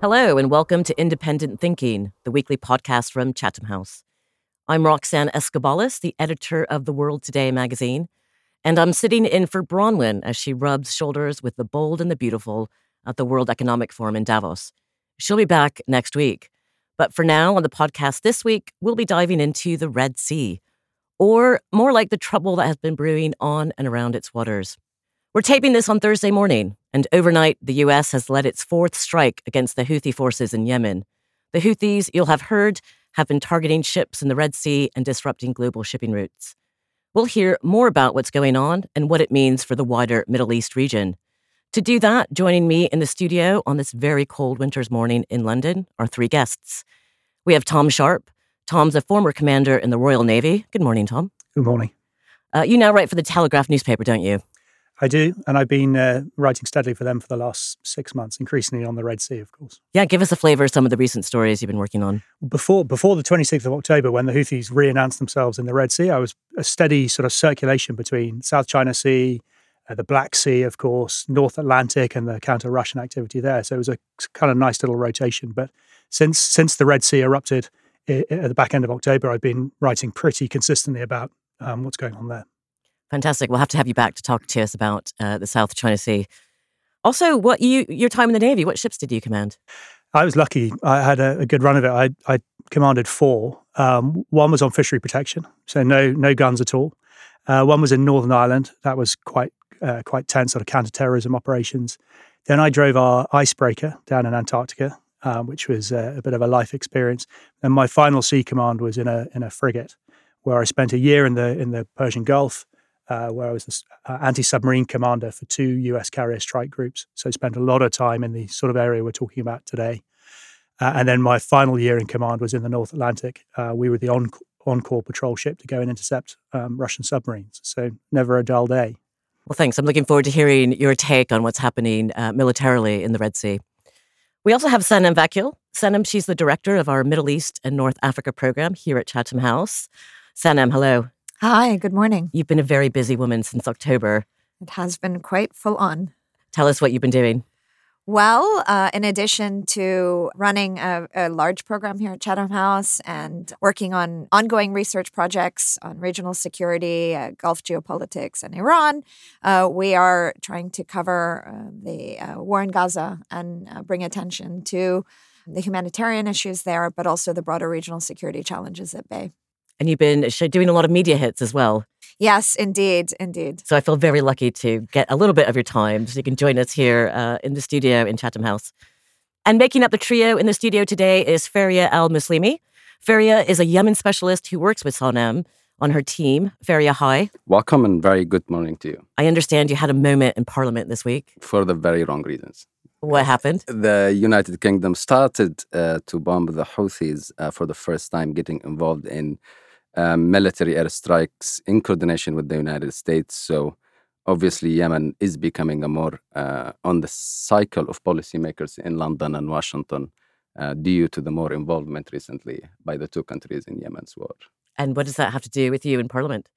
Hello, and welcome to Independent Thinking, the weekly podcast from Chatham House. I'm Roxanne Escobales, the editor of The World Today magazine, and I'm sitting in for Bronwyn as she rubs shoulders with the bold and the beautiful at the World Economic Forum in Davos. She'll be back next week. But for now, on the podcast this week, we'll be diving into the Red Sea, or more like the trouble that has been brewing on and around its waters. We're taping this on Thursday morning, and overnight, the US has led its fourth strike against the Houthi forces in Yemen. The Houthis, you'll have heard, have been targeting ships in the Red Sea and disrupting global shipping routes. We'll hear more about what's going on and what it means for the wider Middle East region. To do that, joining me in the studio on this very cold winter's morning in London are three guests. We have Tom Sharpe. Tom's a former commander in the Royal Navy. Good morning, Tom. Good morning. Uh, you now write for the Telegraph newspaper, don't you? I do, and I've been uh, writing steadily for them for the last six months, increasingly on the Red Sea, of course. Yeah, give us a flavour of some of the recent stories you've been working on. Before before the 26th of October, when the Houthis re-announced themselves in the Red Sea, I was a steady sort of circulation between South China Sea, uh, the Black Sea, of course, North Atlantic, and the counter-Russian activity there. So it was a kind of nice little rotation. But since since the Red Sea erupted at the back end of October, I've been writing pretty consistently about um, what's going on there. Fantastic. We'll have to have you back to talk to us about uh, the South China Sea. Also, what you your time in the Navy? What ships did you command? I was lucky. I had a, a good run of it. I, I commanded four. Um, one was on fishery protection, so no no guns at all. Uh, one was in Northern Ireland. That was quite uh, quite tense, sort of counter-terrorism operations. Then I drove our icebreaker down in Antarctica, um, which was uh, a bit of a life experience. And my final sea command was in a in a frigate, where I spent a year in the in the Persian Gulf uh, where I was the uh, anti submarine commander for two US carrier strike groups. So I spent a lot of time in the sort of area we're talking about today. Uh, and then my final year in command was in the North Atlantic. Uh, we were the on on call patrol ship to go and intercept um, Russian submarines. So never a dull day. Well, thanks. I'm looking forward to hearing your take on what's happening uh, militarily in the Red Sea. We also have Sanam Vakil. Sanam, she's the director of our Middle East and North Africa program here at Chatham House. Sanam, hello. Hi, good morning. You've been a very busy woman since October. It has been quite full on. Tell us what you've been doing. Well, uh, in addition to running a, a, large program here at Chatham House and working on ongoing research projects on regional security, uh, Gulf geopolitics, and Iran, uh, we are trying to cover uh, the uh, war in Gaza and uh, bring attention to the humanitarian issues there, but also the broader regional security challenges at bay. And you've been doing a lot of media hits as well. Yes, indeed, indeed. So I feel very lucky to get a little bit of your time so you can join us here uh, in the studio in Chatham House. And making up the trio in the studio today is Farea Al Muslimi. Farea is a Yemen specialist who works with Sanam on her team. Farea, hi. Welcome and very good morning to you. I understand you had a moment in Parliament this week. For the very wrong reasons. What happened? The United Kingdom started uh, to bomb the Houthis uh, for the first time, getting involved in um, military airstrikes in coordination with the United States. So obviously, Yemen is becoming a more uh, on the cycle of policymakers in London and Washington uh, due to the more involvement recently by the two countries in Yemen's war. And what does that have to do with you in Parliament?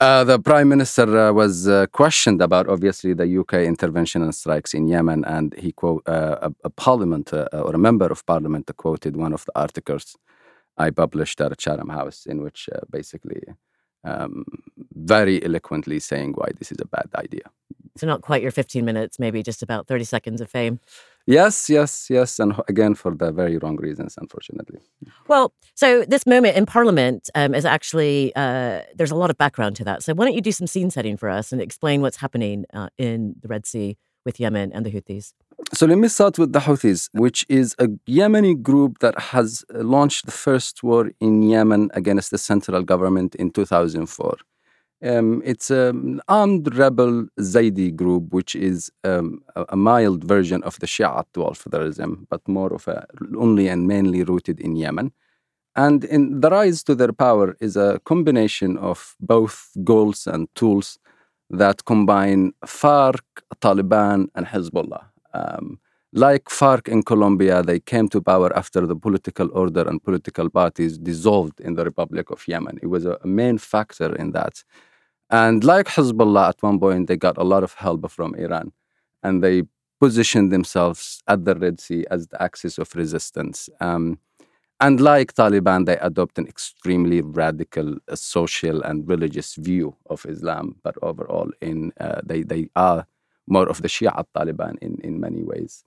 Uh, the prime minister uh, was uh, questioned about obviously the UK intervention and strikes in Yemen, and he quote uh, a, a, parliament uh, or a member of parliament quoted one of the articles I published at Chatham House, in which uh, basically um, very eloquently saying why this is a bad idea. So, not quite your 15 minutes, maybe just about 30 seconds of fame. Yes, yes, yes. And again, for the very wrong reasons, unfortunately. Well, so this moment in Parliament um, is actually, uh, there's a lot of background to that. So, why don't you do some scene setting for us and explain what's happening uh, in the Red Sea with Yemen and the Houthis? So let me start with the Houthis, which is a Yemeni group that has launched the first war in Yemen against the central government in 2004. Um, it's an armed rebel Zaidi group, which is um, a, mild version of the Shia Wafdarism, but more of a only and mainly rooted in Yemen. And in the rise to their power is a combination of both goals and tools that combine FARC, Taliban, and Hezbollah. Um, like FARC in Colombia, they came to power after the political order and political parties dissolved in the Republic of Yemen. It was a main factor in that. And like Hezbollah, at one point, they got a lot of help from Iran. And they positioned themselves at the Red Sea as the axis of resistance. Um, and like Taliban, they adopt an extremely radical uh, social and religious view of Islam, but overall, in uh, they they are more of the Shia Taliban in in many ways.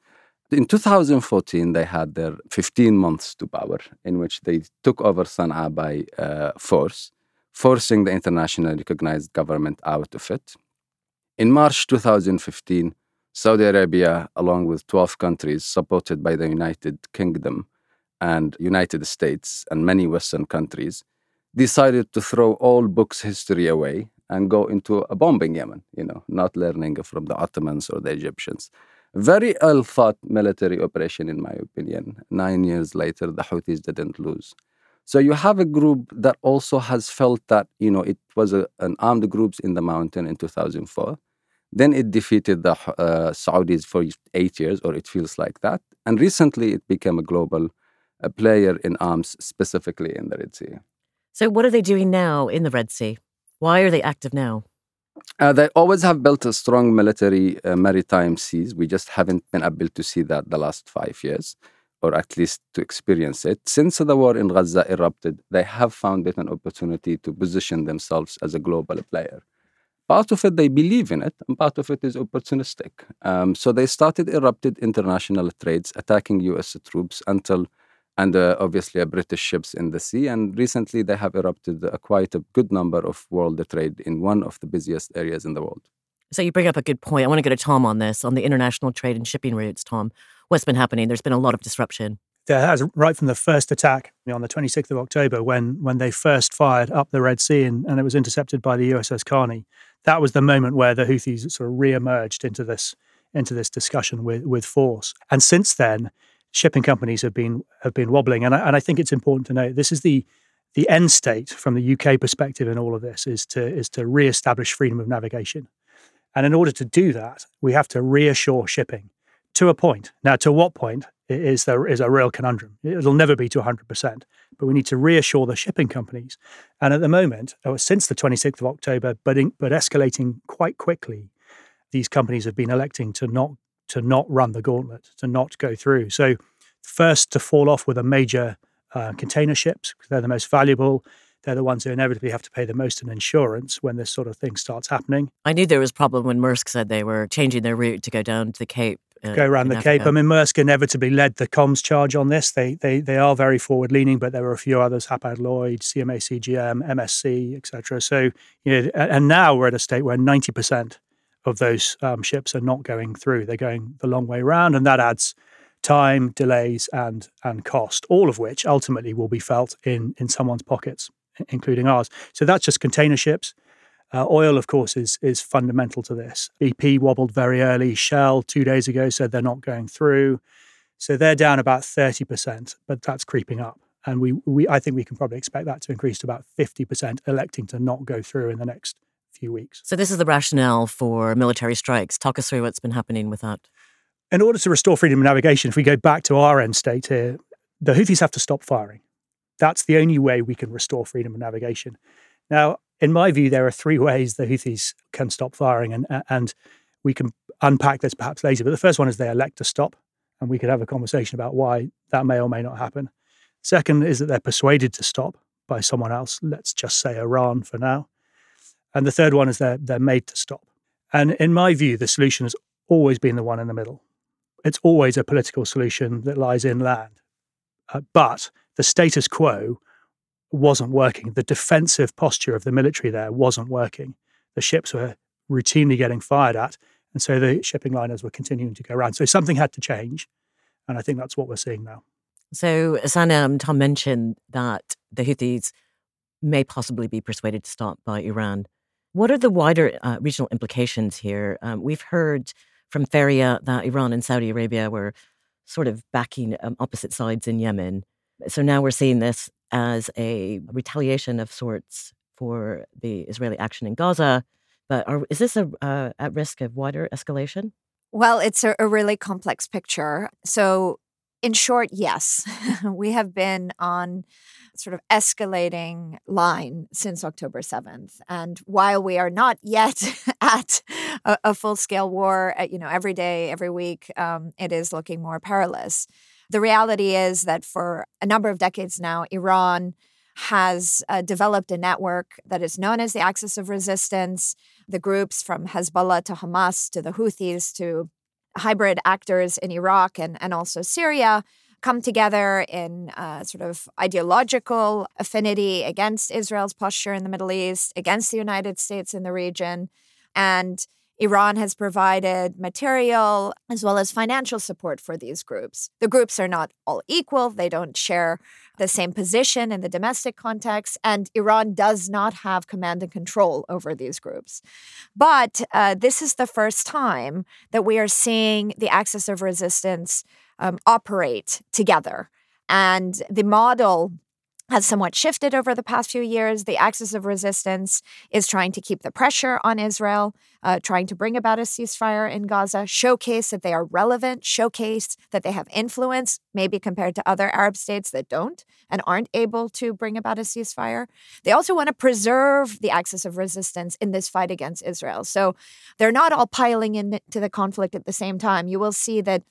In 2014, they had their 15 months to power, in which they took over Sana'a by uh, force, forcing the internationally recognized government out of it. In March 2015, Saudi Arabia, along with 12 countries supported by the United Kingdom and United States and many Western countries, decided to throw all books history away and go into a bombing Yemen, you know, not learning from the Ottomans or the Egyptians. Very ill thought military operation, in my opinion. Nine years later, the Houthis didn't lose. So you have a group that also has felt that, you know, it was a, an armed groups in the mountain in 2004. Then it defeated the uh, Saudis for eight years, or it feels like that. And recently it became a global uh, player in arms, specifically in the Red Sea. So, what are they doing now in the Red Sea? Why are they active now? Uh, they always have built a strong military uh, maritime seas. We just haven't been able to see that the last five years, or at least to experience it. Since the war in Gaza erupted, they have found it an opportunity to position themselves as a global player. Part of it, they believe in it, and part of it is opportunistic. Um, so they started erupted international trades, attacking U.S. troops until and uh, obviously uh, British ships in the sea. And recently, they have erupted uh, quite a good number of world trade in one of the busiest areas in the world. So you bring up a good point. I want to go to Tom on this, on the international trade and shipping routes. Tom, what's been happening? There's been a lot of disruption. There has, right from the first attack on the 26th of October, when when they first fired up the Red Sea and, and it was intercepted by the USS Carney. That was the moment where the Houthis sort of re-emerged into this into this discussion with with force. And since then, shipping companies have been have been wobbling. And I, and I think it's important to note this is the the end state from the UK perspective in all of this is to is to re-establish freedom of navigation. And in order to do that, we have to reassure shipping to a point. Now, to what point is there is a real conundrum. It'll never be to 100%, but we need to reassure the shipping companies. And at the moment, or since the 26th of October, but in, but escalating quite quickly, these companies have been electing to not to not run the gauntlet, to not go through. So, first to fall off with a major uh, container ships because they're the most valuable. They're the ones who inevitably have to pay the most in insurance when this sort of thing starts happening. I knew there was a problem when Maersk said they were changing their route to go down to the Cape. Uh, go around the Africa. Cape. I mean, Maersk inevitably led the comms charge on this. They they they are very forward leaning, but there were a few others: Hapag Lloyd, CMA CGM, MSC, etc. So you know, and now we're at a state where ninety percent of those um, ships are not going through. They're going the long way around, and that adds time, delays, and and cost, all of which ultimately will be felt in in someone's pockets, including ours. So that's just container ships. Uh, oil, of course, is is fundamental to this. BP wobbled very early. Shell two days ago said they're not going through, so they're down about thirty percent, but that's creeping up. And we, we, I think we can probably expect that to increase to about fifty percent, electing to not go through in the next few weeks. So this is the rationale for military strikes. Talk us through what's been happening with that. In order to restore freedom of navigation, if we go back to our end state here, the Houthis have to stop firing. That's the only way we can restore freedom of navigation. Now, in my view, there are three ways the Houthis can stop firing, and uh, and we can unpack this perhaps later. But the first one is they elect to stop, and we could have a conversation about why that may or may not happen. Second is that they're persuaded to stop by someone else. Let's just say Iran for now. And the third one is they're, they're made to stop. And in my view, the solution has always been the one in the middle. It's always a political solution that lies inland. Uh, but the status quo wasn't working. The defensive posture of the military there wasn't working. The ships were routinely getting fired at. And so the shipping liners were continuing to go around. So something had to change. And I think that's what we're seeing now. So, Sanam, Tom mentioned that the Houthis may possibly be persuaded to stop by Iran. What are the wider uh, regional implications here? Um, we've heard from Farea that Iran and Saudi Arabia were sort of backing um, opposite sides in Yemen. So now we're seeing this as a retaliation of sorts for the Israeli action in Gaza. But are, is this a, uh, at risk of wider escalation? Well, it's a, a really complex picture. So in short, yes. we have been on sort of escalating line since October 7th. And while we are not yet at a, a full scale war, uh, you know, every day, every week, um, it is looking more perilous. The reality is that for a number of decades now, Iran has uh, developed a network that is known as the Axis of Resistance. The groups from Hezbollah to Hamas to the Houthis to hybrid actors in Iraq and, and also Syria come together in uh, sort of ideological affinity against Israel's posture in the Middle East, against the United States in the region. And Iran has provided material as well as financial support for these groups. The groups are not all equal, they don't share the same position in the domestic context, and Iran does not have command and control over these groups. But uh, this is the first time that we are seeing the axis of resistance um, operate together. And the model has somewhat shifted over the past few years. The axis of resistance is trying to keep the pressure on Israel, uh, trying to bring about a ceasefire in Gaza, showcase that they are relevant, showcase that they have influence, maybe compared to other Arab states that don't and aren't able to bring about a ceasefire. They also want to preserve the axis of resistance in this fight against Israel. So they're not all piling into the conflict at the same time. You will see that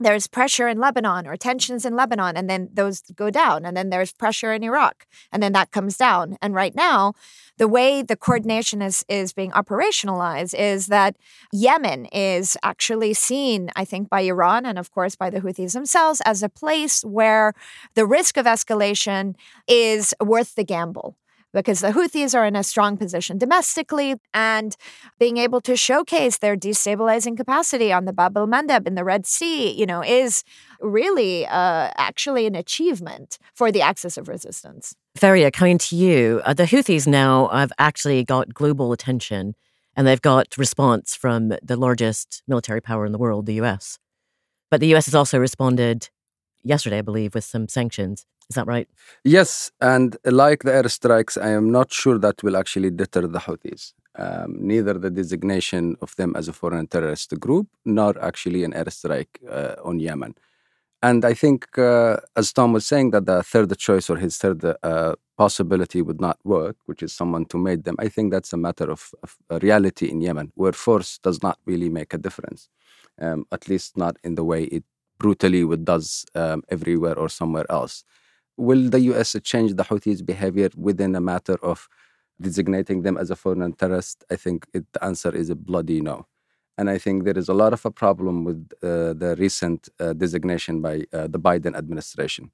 there's pressure in Lebanon or tensions in Lebanon, and then those go down. And then there's pressure in Iraq, and then that comes down. And right now, the way the coordination is, is being operationalized is that Yemen is actually seen, I think, by Iran and, of course, by the Houthis themselves as a place where the risk of escalation is worth the gamble because the Houthis are in a strong position domestically and being able to showcase their destabilizing capacity on the Bab el Mandeb in the Red Sea, you know, is really uh, actually an achievement for the axis of resistance. Farea, coming to you, uh, the Houthis now have actually got global attention and they've got response from the largest military power in the world, the US. But the US has also responded yesterday, I believe, with some sanctions. Is that right? Yes, and like the airstrikes, I am not sure that will actually deter the Houthis. Um, neither the designation of them as a foreign terrorist group, nor actually an airstrike uh, on Yemen. And I think, uh, as Tom was saying, that the third choice or his third uh, possibility would not work, which is someone to mate them. I think that's a matter of, of reality in Yemen, where force does not really make a difference, um, at least not in the way it brutally with does um, everywhere or somewhere else. Will the US change the Houthis' behavior within a matter of designating them as a foreign terrorist? I think it, the answer is a bloody no. And I think there is a lot of a problem with uh, the recent uh, designation by uh, the Biden administration.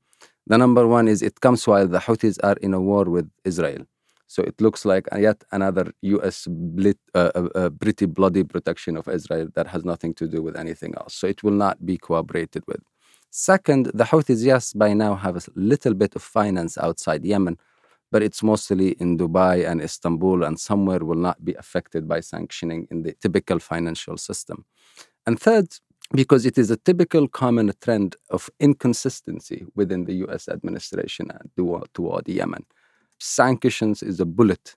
The number one is it comes while the Houthis are in a war with Israel. So it looks like yet another U.S. Blit, uh, uh, uh, pretty bloody protection of Israel that has nothing to do with anything else. So it will not be cooperated with. Second, the Houthis, yes, by now have a little bit of finance outside Yemen, but it's mostly in Dubai and Istanbul, and somewhere will not be affected by sanctioning in the typical financial system. And third, because it is a typical common trend of inconsistency within the US administration toward, toward Yemen. Sanctions is a bullet,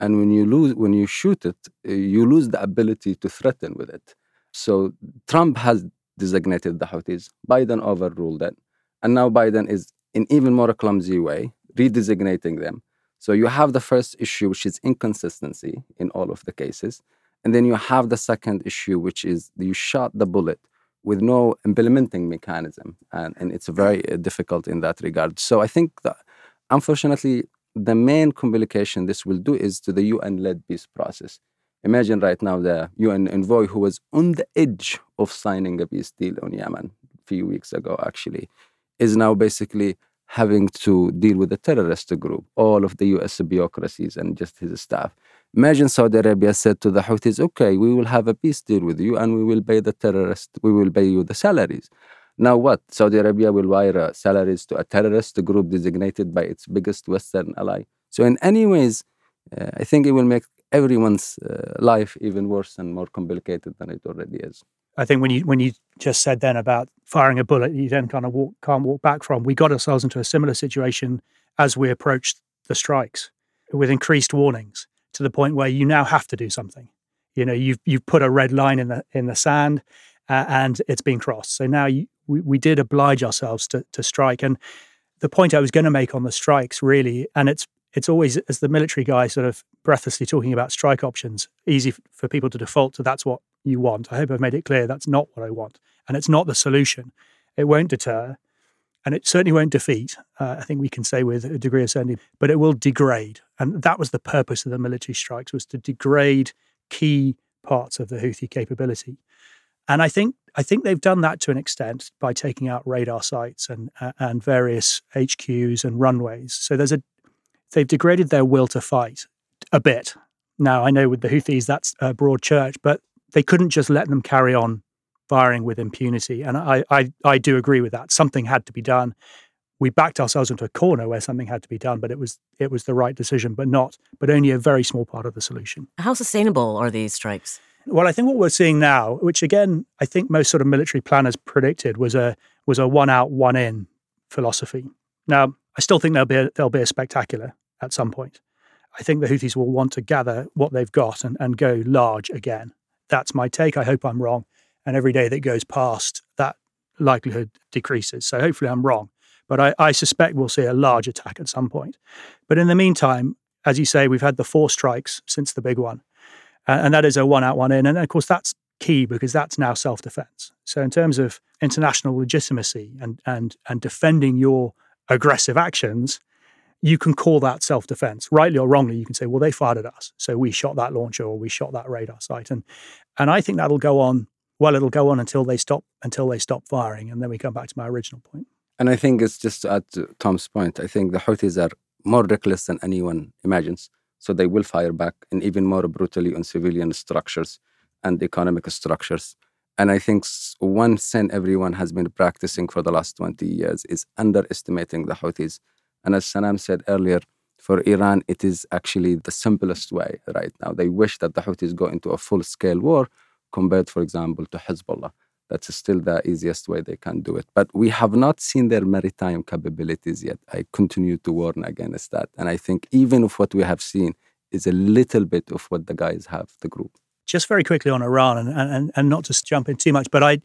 and when you lose, when you shoot it, you lose the ability to threaten with it. So Trump has designated the Houthis. Biden overruled it. And now Biden is, in even more a clumsy way, redesignating them. So you have the first issue, which is inconsistency in all of the cases. And then you have the second issue, which is you shot the bullet with no implementing mechanism. And, and it's very uh, difficult in that regard. So I think that, unfortunately, the main complication this will do is to the UN led peace process. Imagine right now the UN envoy who was on the edge of signing a peace deal on Yemen a few weeks ago, actually, is now basically having to deal with a terrorist group, all of the US bureaucracies and just his staff. Imagine Saudi Arabia said to the Houthis, okay, we will have a peace deal with you and we will pay the terrorists, we will pay you the salaries. Now what? Saudi Arabia will wire uh, salaries to a terrorist group designated by its biggest Western ally. So in any ways, uh, I think it will make everyone's uh, life even worse and more complicated than it already is. I think when you when you just said then about firing a bullet, you then kind of walk, can't walk back from. We got ourselves into a similar situation as we approached the strikes with increased warnings to the point where you now have to do something. You know, you've you've put a red line in the in the sand, uh, and it's been crossed. So now you, we, we did oblige ourselves to, to strike. And the point I was going to make on the strikes, really, and it's it's always as the military guy sort of breathlessly talking about strike options, easy for people to default to that's what you want. I hope I've made it clear that's not what I want, and it's not the solution. It won't deter, and it certainly won't defeat. Uh, I think we can say with a degree of certainty, but it will degrade, and that was the purpose of the military strikes was to degrade key parts of the Houthi capability. And I think I think they've done that to an extent by taking out radar sites and uh, and various HQs and runways. So there's a they've degraded their will to fight a bit. Now I know with the Houthis that's a broad church, but they couldn't just let them carry on firing with impunity. And I I, I do agree with that. Something had to be done. We backed ourselves into a corner where something had to be done, but it was it was the right decision, but not but only a very small part of the solution. How sustainable are these strikes? Well, I think what we're seeing now, which again I think most sort of military planners predicted, was a was a one out, one in philosophy. Now, I still think there'll be a, there'll be a spectacular at some point. I think the Houthis will want to gather what they've got and, and go large again. That's my take. I hope I'm wrong. And every day that goes past, that likelihood decreases. So hopefully I'm wrong. But I, I suspect we'll see a large attack at some point. But in the meantime, as you say, we've had the four strikes since the big one Uh, and that is a one out, one in. And of course, that's key because that's now self defense. So, in terms of international legitimacy and and and defending your aggressive actions, you can call that self defense, rightly or wrongly. You can say, well, they fired at us, so we shot that launcher or we shot that radar site, and and I think that'll go on. Well, it'll go on until they stop until they stop firing, and then we come back to my original point. And I think it's just to add to Tom's point. I think the Houthis are more reckless than anyone imagines. So they will fire back and even more brutally on civilian structures and economic structures. And I think one sin everyone has been practicing for the last 20 years is underestimating the Houthis. And as Sanam said earlier, for Iran, it is actually the simplest way right now. They wish that the Houthis go into a full scale war compared, for example, to Hezbollah. That's still the easiest way they can do it. But we have not seen their maritime capabilities yet. I continue to warn against that. And I think even if what we have seen is a little bit of what the guys have, the group. Just very quickly on Iran, and, and, and not to jump in too much, but I,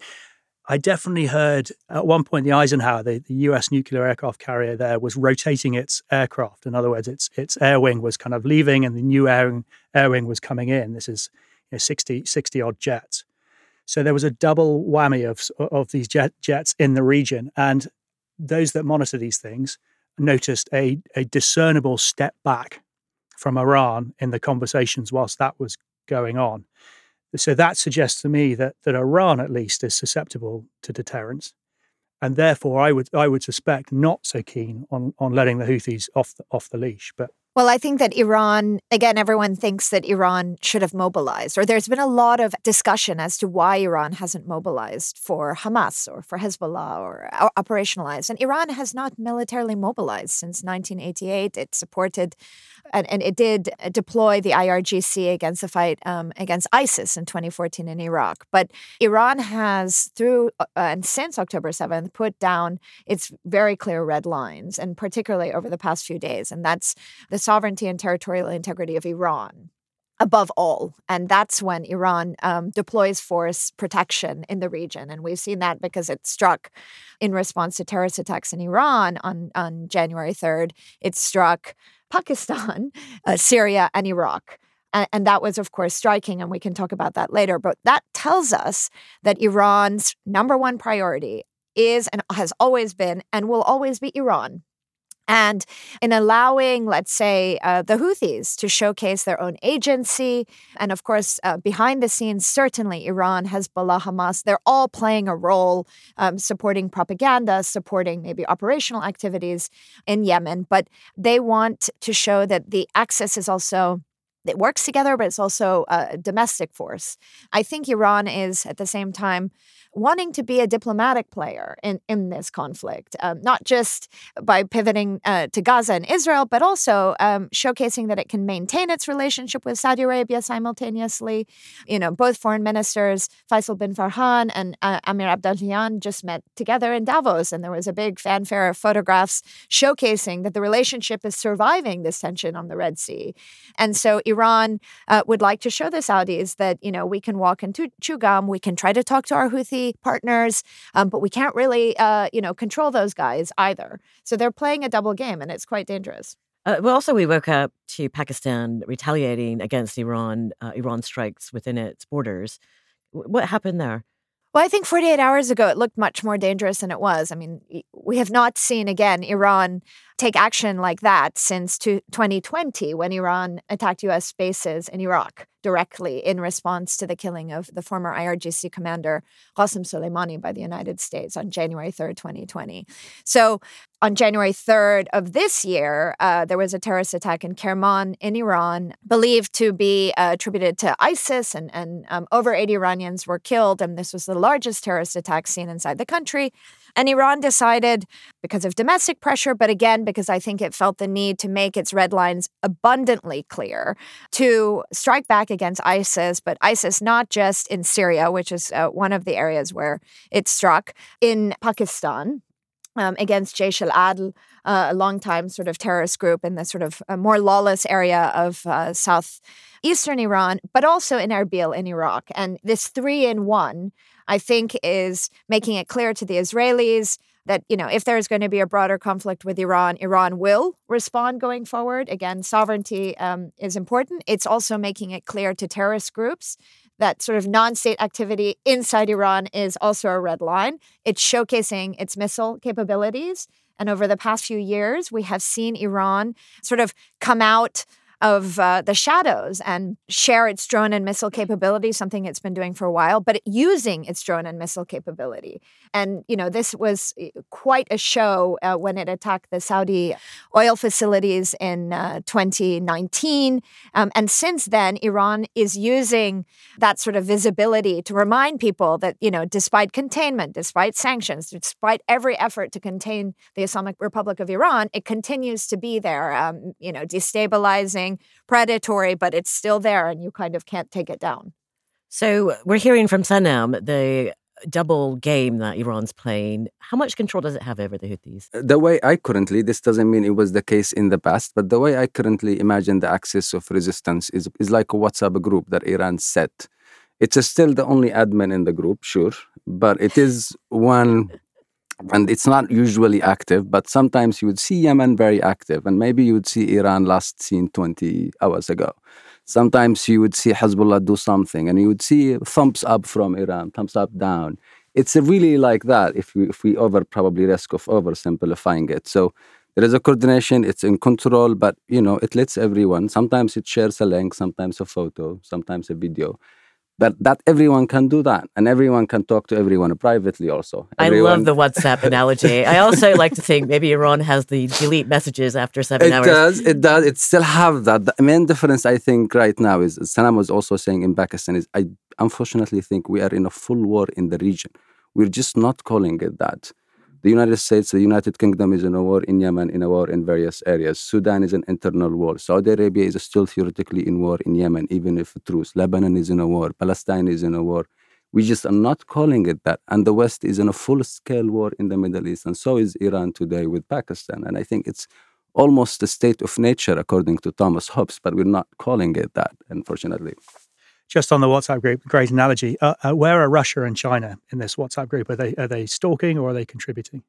I definitely heard at one point the Eisenhower, the, the US nuclear aircraft carrier there, was rotating its aircraft. In other words, its its air wing was kind of leaving and the new air, air wing was coming in. This is you know, 60, 60 odd jets. So there was a double whammy of of these jet, jets in the region, and those that monitor these things noticed a a discernible step back from Iran in the conversations whilst that was going on. So that suggests to me that that Iran at least is susceptible to deterrence, and therefore I would I would suspect not so keen on on letting the Houthis off the, off the leash. But well, I think that Iran, again, everyone thinks that Iran should have mobilized, or there's been a lot of discussion as to why Iran hasn't mobilized for Hamas or for Hezbollah or operationalized. And Iran has not militarily mobilized since 1988. It supported and, and it did deploy the IRGC against the fight um, against ISIS in 2014 in Iraq. But Iran has, through uh, and since October 7th, put down its very clear red lines, and particularly over the past few days. And that's the sovereignty and territorial integrity of Iran above all. And that's when Iran um, deploys force protection in the region. And we've seen that because it struck in response to terrorist attacks in Iran on, on January 3rd. It struck Pakistan, uh, Syria, and Iraq. And, and that was, of course, striking, and we can talk about that later. But that tells us that Iran's number one priority is and has always been and will always be Iran. And in allowing, let's say, uh, the Houthis to showcase their own agency, and of course, uh, behind the scenes, certainly Iran, Hezbollah, Hamas, they're all playing a role um, supporting propaganda, supporting maybe operational activities in Yemen. But they want to show that the axis is also it works together, but it's also a domestic force. I think Iran is at the same time wanting to be a diplomatic player in, in this conflict, um, not just by pivoting uh, to Gaza and Israel, but also um, showcasing that it can maintain its relationship with Saudi Arabia simultaneously. You know, both foreign ministers, Faisal bin Farhan and uh, Amir Abdollahian, just met together in Davos, and there was a big fanfare of photographs showcasing that the relationship is surviving this tension on the Red Sea. And so Iran uh, would like to show the Saudis that, you know, we can walk into chew gum, we can try to talk to our Partners, um, but we can't really, uh, you know, control those guys either. So they're playing a double game, and it's quite dangerous. Uh, well, also, we woke up to Pakistan retaliating against Iran, uh, Iran strikes within its borders. What happened there? Well, I think 48 hours ago, it looked much more dangerous than it was. I mean, we have not seen again Iran take action like that since 2020 when Iran attacked U.S. bases in Iraq directly in response to the killing of the former IRGC commander Qasem Soleimani by the United States on January 3rd, 2020. So on January 3rd of this year, uh, there was a terrorist attack in Kerman in Iran, believed to be uh, attributed to ISIS, and, and um, over 80 Iranians were killed. And this was the largest terrorist attack seen inside the country. And Iran decided, because of domestic pressure, but again, because I think it felt the need to make its red lines abundantly clear, to strike back against ISIS, but ISIS not just in Syria, which is uh, one of the areas where it struck, in Pakistan. Um, against Jaish al Adl, uh, a longtime sort of terrorist group in the sort of uh, more lawless area of uh, southeastern Iran, but also in Erbil in Iraq. And this three in one I think is making it clear to the Israelis that you know if there's going to be a broader conflict with Iran, Iran will respond going forward. Again, sovereignty um, is important. It's also making it clear to terrorist groups that sort of non-state activity inside Iran is also a red line. It's showcasing its missile capabilities. And over the past few years, we have seen Iran sort of come out of uh, the shadows and share its drone and missile capability, something it's been doing for a while, but using its drone and missile capability. And, you know, this was eh, quite a show uh, when it attacked the Saudi oil facilities in uh, 2019. Um, and since then, Iran is using that sort of visibility to remind people that, you know, despite containment, despite sanctions, despite every effort to contain the Islamic Republic of Iran, it continues to be there, um, you know, destabilizing predatory, but it's still there and you kind of can't take it down. So we're hearing from Sanam the double game that Iran's playing. How much control does it have over the Houthis? Uh, the way I currently, this doesn't mean it was the case in the past, but the way I currently imagine the axis of resistance is, is like a WhatsApp group that Iran set. It's still the only admin in the group, sure, but it is one and it's not usually active, but sometimes you would see Yemen very active, and maybe you would see Iran last seen 20 hours ago. Sometimes you would see Hezbollah do something, and you would see thumbs up from Iran, thumbs up down. It's really like that if we, if we over probably risk of oversimplifying it. So there is a coordination, it's in control, but you know, it lets everyone. Sometimes it shares a link, sometimes a photo, sometimes a video that that everyone can do that and everyone can talk to everyone privately also. Everyone... i love the whatsapp analogy. I also like to think maybe iran has the delete messages after seven it hours. it does it does it still have that. The main difference i think right now is sanam was also saying in pakistan is i unfortunately think we are in a full war in the region. We're just not calling it that the United States, the United Kingdom is in a war in Yemen, in a war in various areas. Sudan is an internal war. Saudi Arabia is still theoretically in war in Yemen, even if truth. Lebanon is in a war. Palestine is in a war. We just are not calling it that. And the West is in a full scale war in the Middle East. And so is Iran today with Pakistan. And I think it's almost a state of nature, according to Thomas Hobbes, but we're not calling it that, unfortunately just on the WhatsApp group, great analogy. Uh, uh, where are Russia and China in this WhatsApp group? Are they are they stalking or are they contributing?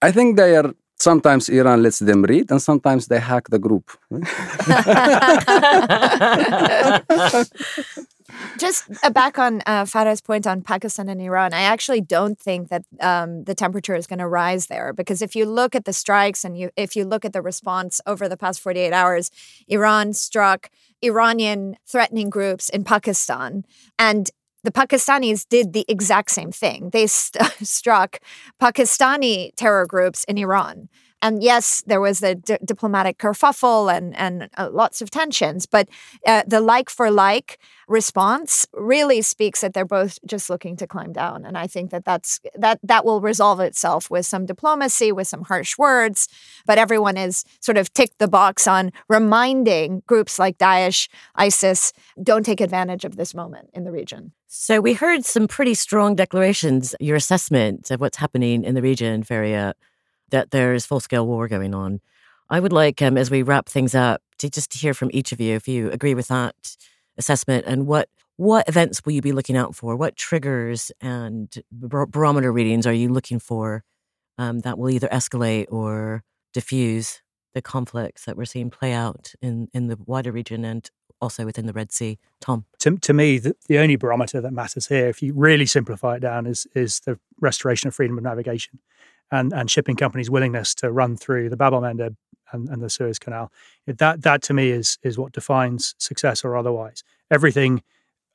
I think they are. Sometimes Iran lets them read, and sometimes they hack the group. Just uh, back on uh, Farea's point on Pakistan and Iran, I actually don't think that um, the temperature is going to rise there because if you look at the strikes and you if you look at the response over the past 48 hours, Iran struck Iranian threatening groups in Pakistan and the Pakistanis did the exact same thing. They st- struck Pakistani terror groups in Iran. And yes, there was d- diplomatic kerfuffle and and uh, lots of tensions, but uh, the like for like response really speaks that they're both just looking to climb down. And I think that that's that that will resolve itself with some diplomacy, with some harsh words. But everyone is sort of ticked the box on reminding groups like Daesh, ISIS, don't take advantage of this moment in the region. So we heard some pretty strong declarations. Your assessment of what's happening in the region, Farea that there is full scale war going on. I would like, um, as we wrap things up, to just to hear from each of you if you agree with that assessment and what what events will you be looking out for? What triggers and barometer readings are you looking for um, that will either escalate or diffuse the conflicts that we're seeing play out in, in the wider region and also within the Red Sea? Tom? To, to me, the, the only barometer that matters here, if you really simplify it down, is, is the restoration of freedom of navigation and, and shipping companies' willingness to run through the Bab el and, and the Suez Canal. That, that to me is, is what defines success or otherwise. Everything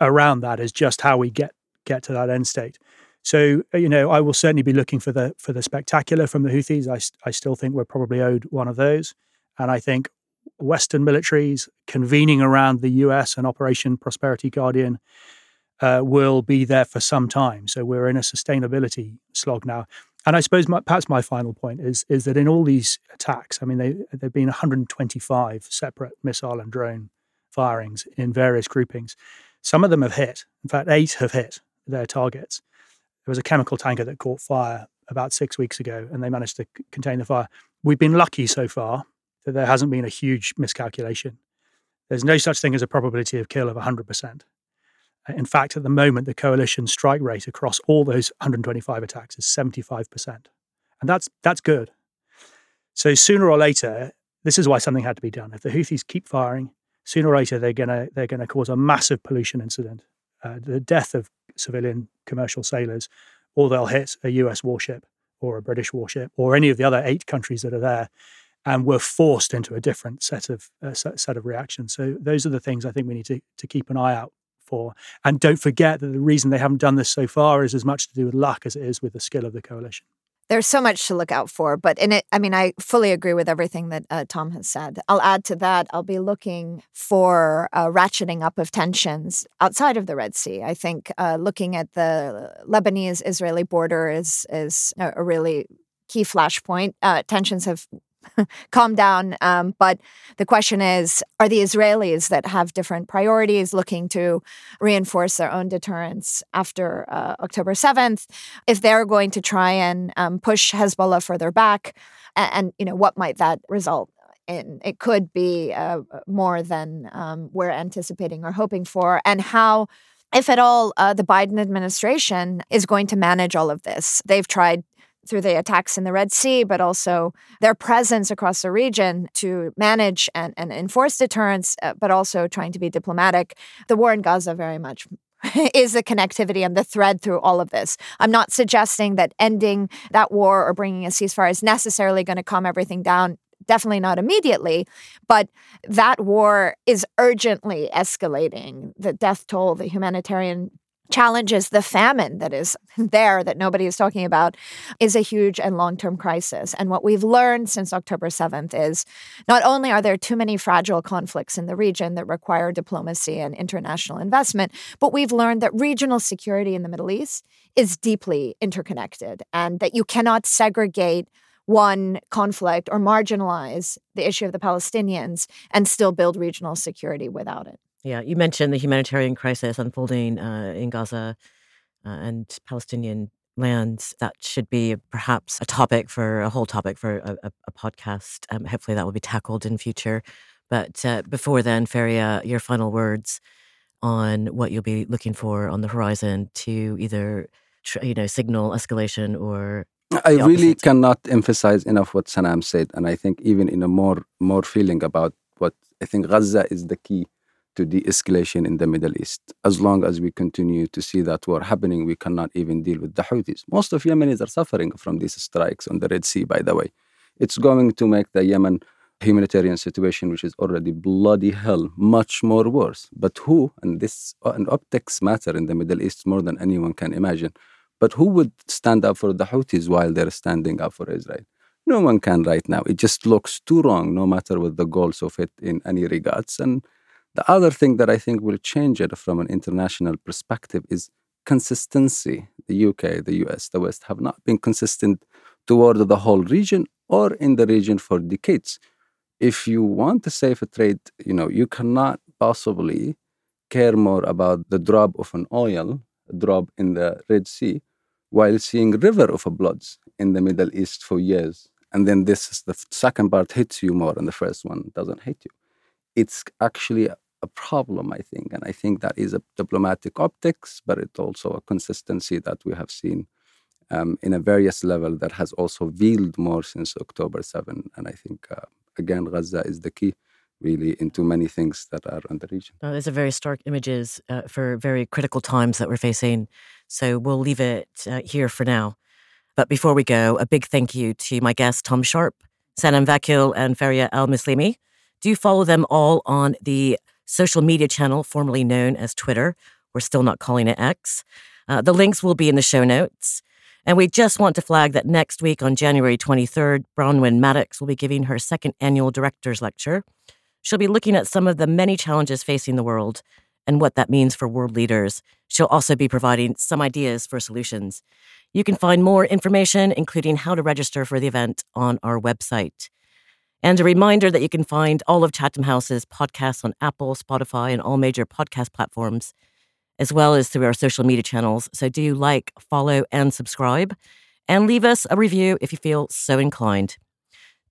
around that is just how we get get to that end state. So uh, you know, I will certainly be looking for the for the spectacular from the Houthis. I I still think we're probably owed one of those, and I think Western militaries convening around the U.S. and Operation Prosperity Guardian uh, will be there for some time. So we're in a sustainability slog now. And I suppose my, perhaps my final point is is that in all these attacks, I mean, they there've been 125 separate missile and drone firings in various groupings. Some of them have hit. In fact, eight have hit their targets. There was a chemical tanker that caught fire about six weeks ago, and they managed to c- contain the fire. We've been lucky so far that there hasn't been a huge miscalculation. There's no such thing as a probability of kill of 100%. In fact, at the moment, the coalition strike rate across all those 125 attacks is 75%. And that's, that's good. So sooner or later, this is why something had to be done. If the Houthis keep firing, sooner or later they're gonna they're gonna cause a massive pollution incident, uh, the death of civilian commercial sailors, or they'll hit a U.S. warship or a British warship or any of the other eight countries that are there, and we're forced into a different set of uh, set of reactions. So those are the things I think we need to to keep an eye out for. And don't forget that the reason they haven't done this so far is as much to do with luck as it is with the skill of the coalition. There's so much to look out for but in it i mean i fully agree with everything that uh, tom has said. I'll add to that i'll be looking for uh, ratcheting up of tensions outside of the red sea. I think uh, looking at the lebanese israeli border is is a really key flashpoint. Uh, tensions have calm down. Um, but the question is are the Israelis that have different priorities looking to reinforce their own deterrence after uh, October 7th, if they're going to try and um, push Hezbollah further back? And, and, you know, what might that result in? It could be uh, more than um, we're anticipating or hoping for. And how if at all, uh, the Biden administration is going to manage all of this. They've tried through the attacks in the Red Sea, but also their presence across the region to manage and, and enforce deterrence, uh, but also trying to be diplomatic. The war in Gaza very much is the connectivity and the thread through all of this. I'm not suggesting that ending that war or bringing a ceasefire is necessarily going to calm everything down. Definitely not immediately, but that war is urgently escalating. The death toll, the humanitarian challenges the famine that is there that nobody is talking about is a huge and long-term crisis. And what we've learned since october 7th is not only are there too many fragile conflicts in the region that require diplomacy and international investment but we've learned that regional security in the middle east is deeply interconnected and that you cannot segregate one conflict or marginalize the issue of the palestinians and still build regional security without it yeah, you mentioned the humanitarian crisis unfolding uh, in Gaza uh, and Palestinian lands. That should be perhaps a topic for a whole topic for a, a, a podcast. Um, hopefully, that will be tackled in future. But uh, before then, Farea, your final words on what you'll be looking for on the horizon to either, you know, signal escalation or. I really cannot emphasize enough what Sanam said, and I think even in a more more feeling about what I think Gaza is the key to de-escalation in the Middle East. As long as we continue to see that war happening, we cannot even deal with the Houthis. Most of Yemenis are suffering from these strikes on the Red Sea, by the way. It's going to make the Yemen humanitarian situation, which is already bloody hell, much more worse. But who, and this and optics matter in the Middle East more than anyone can imagine, but who would stand up for the Houthis while they're standing up for Israel? No one can right now. It just looks too wrong, no matter what the goals of it in any regards. And the other thing that I think will change it from an international perspective is consistency. The UK, the US, the West have not been consistent toward the whole region or in the region for decades. If you want to save a trade, you know, you cannot possibly care more about the drop of an oil, a drop in the Red Sea, while seeing river of bloods in the Middle East for years. And then this is the second part hits you more and the first one doesn't hit you it's actually a, problem, I think. And I think that is a diplomatic optics, but it's also a consistency that we have seen um, in a various level that has also veiled more since October 7. And I think, uh, again, Gaza is the key really into many things that are in the region. Well, these are very stark images uh, for very critical times that we're facing. So we'll leave it uh, here for now. But before we go, a big thank you to my guests, Tom Sharpe, Sanam Vakil, and Farea Al Muslimi. Do follow them all on the social media channel formerly known as Twitter. We're still not calling it X. Uh, the links will be in the show notes. And we just want to flag that next week on January 23rd, Bronwyn Maddox will be giving her second annual director's lecture. She'll be looking at some of the many challenges facing the world and what that means for world leaders. She'll also be providing some ideas for solutions. You can find more information, including how to register for the event, on our website. And a reminder that you can find all of Chatham House's podcasts on Apple, Spotify, and all major podcast platforms, as well as through our social media channels. So do like, follow, and subscribe, and leave us a review if you feel so inclined.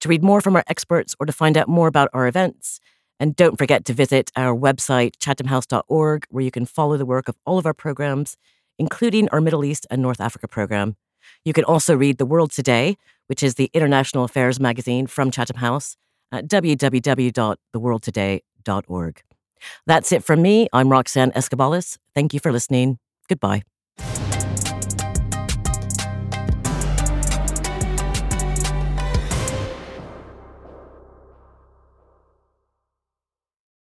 To read more from our experts or to find out more about our events, and don't forget to visit our website, chathamhouse.org, where you can follow the work of all of our programs, including our Middle East and North Africa program. You can also read The World Today, which is the international affairs magazine from Chatham House, at www.theworldtoday.org. That's it from me. I'm Roxanne Escobales. Thank you for listening. Goodbye.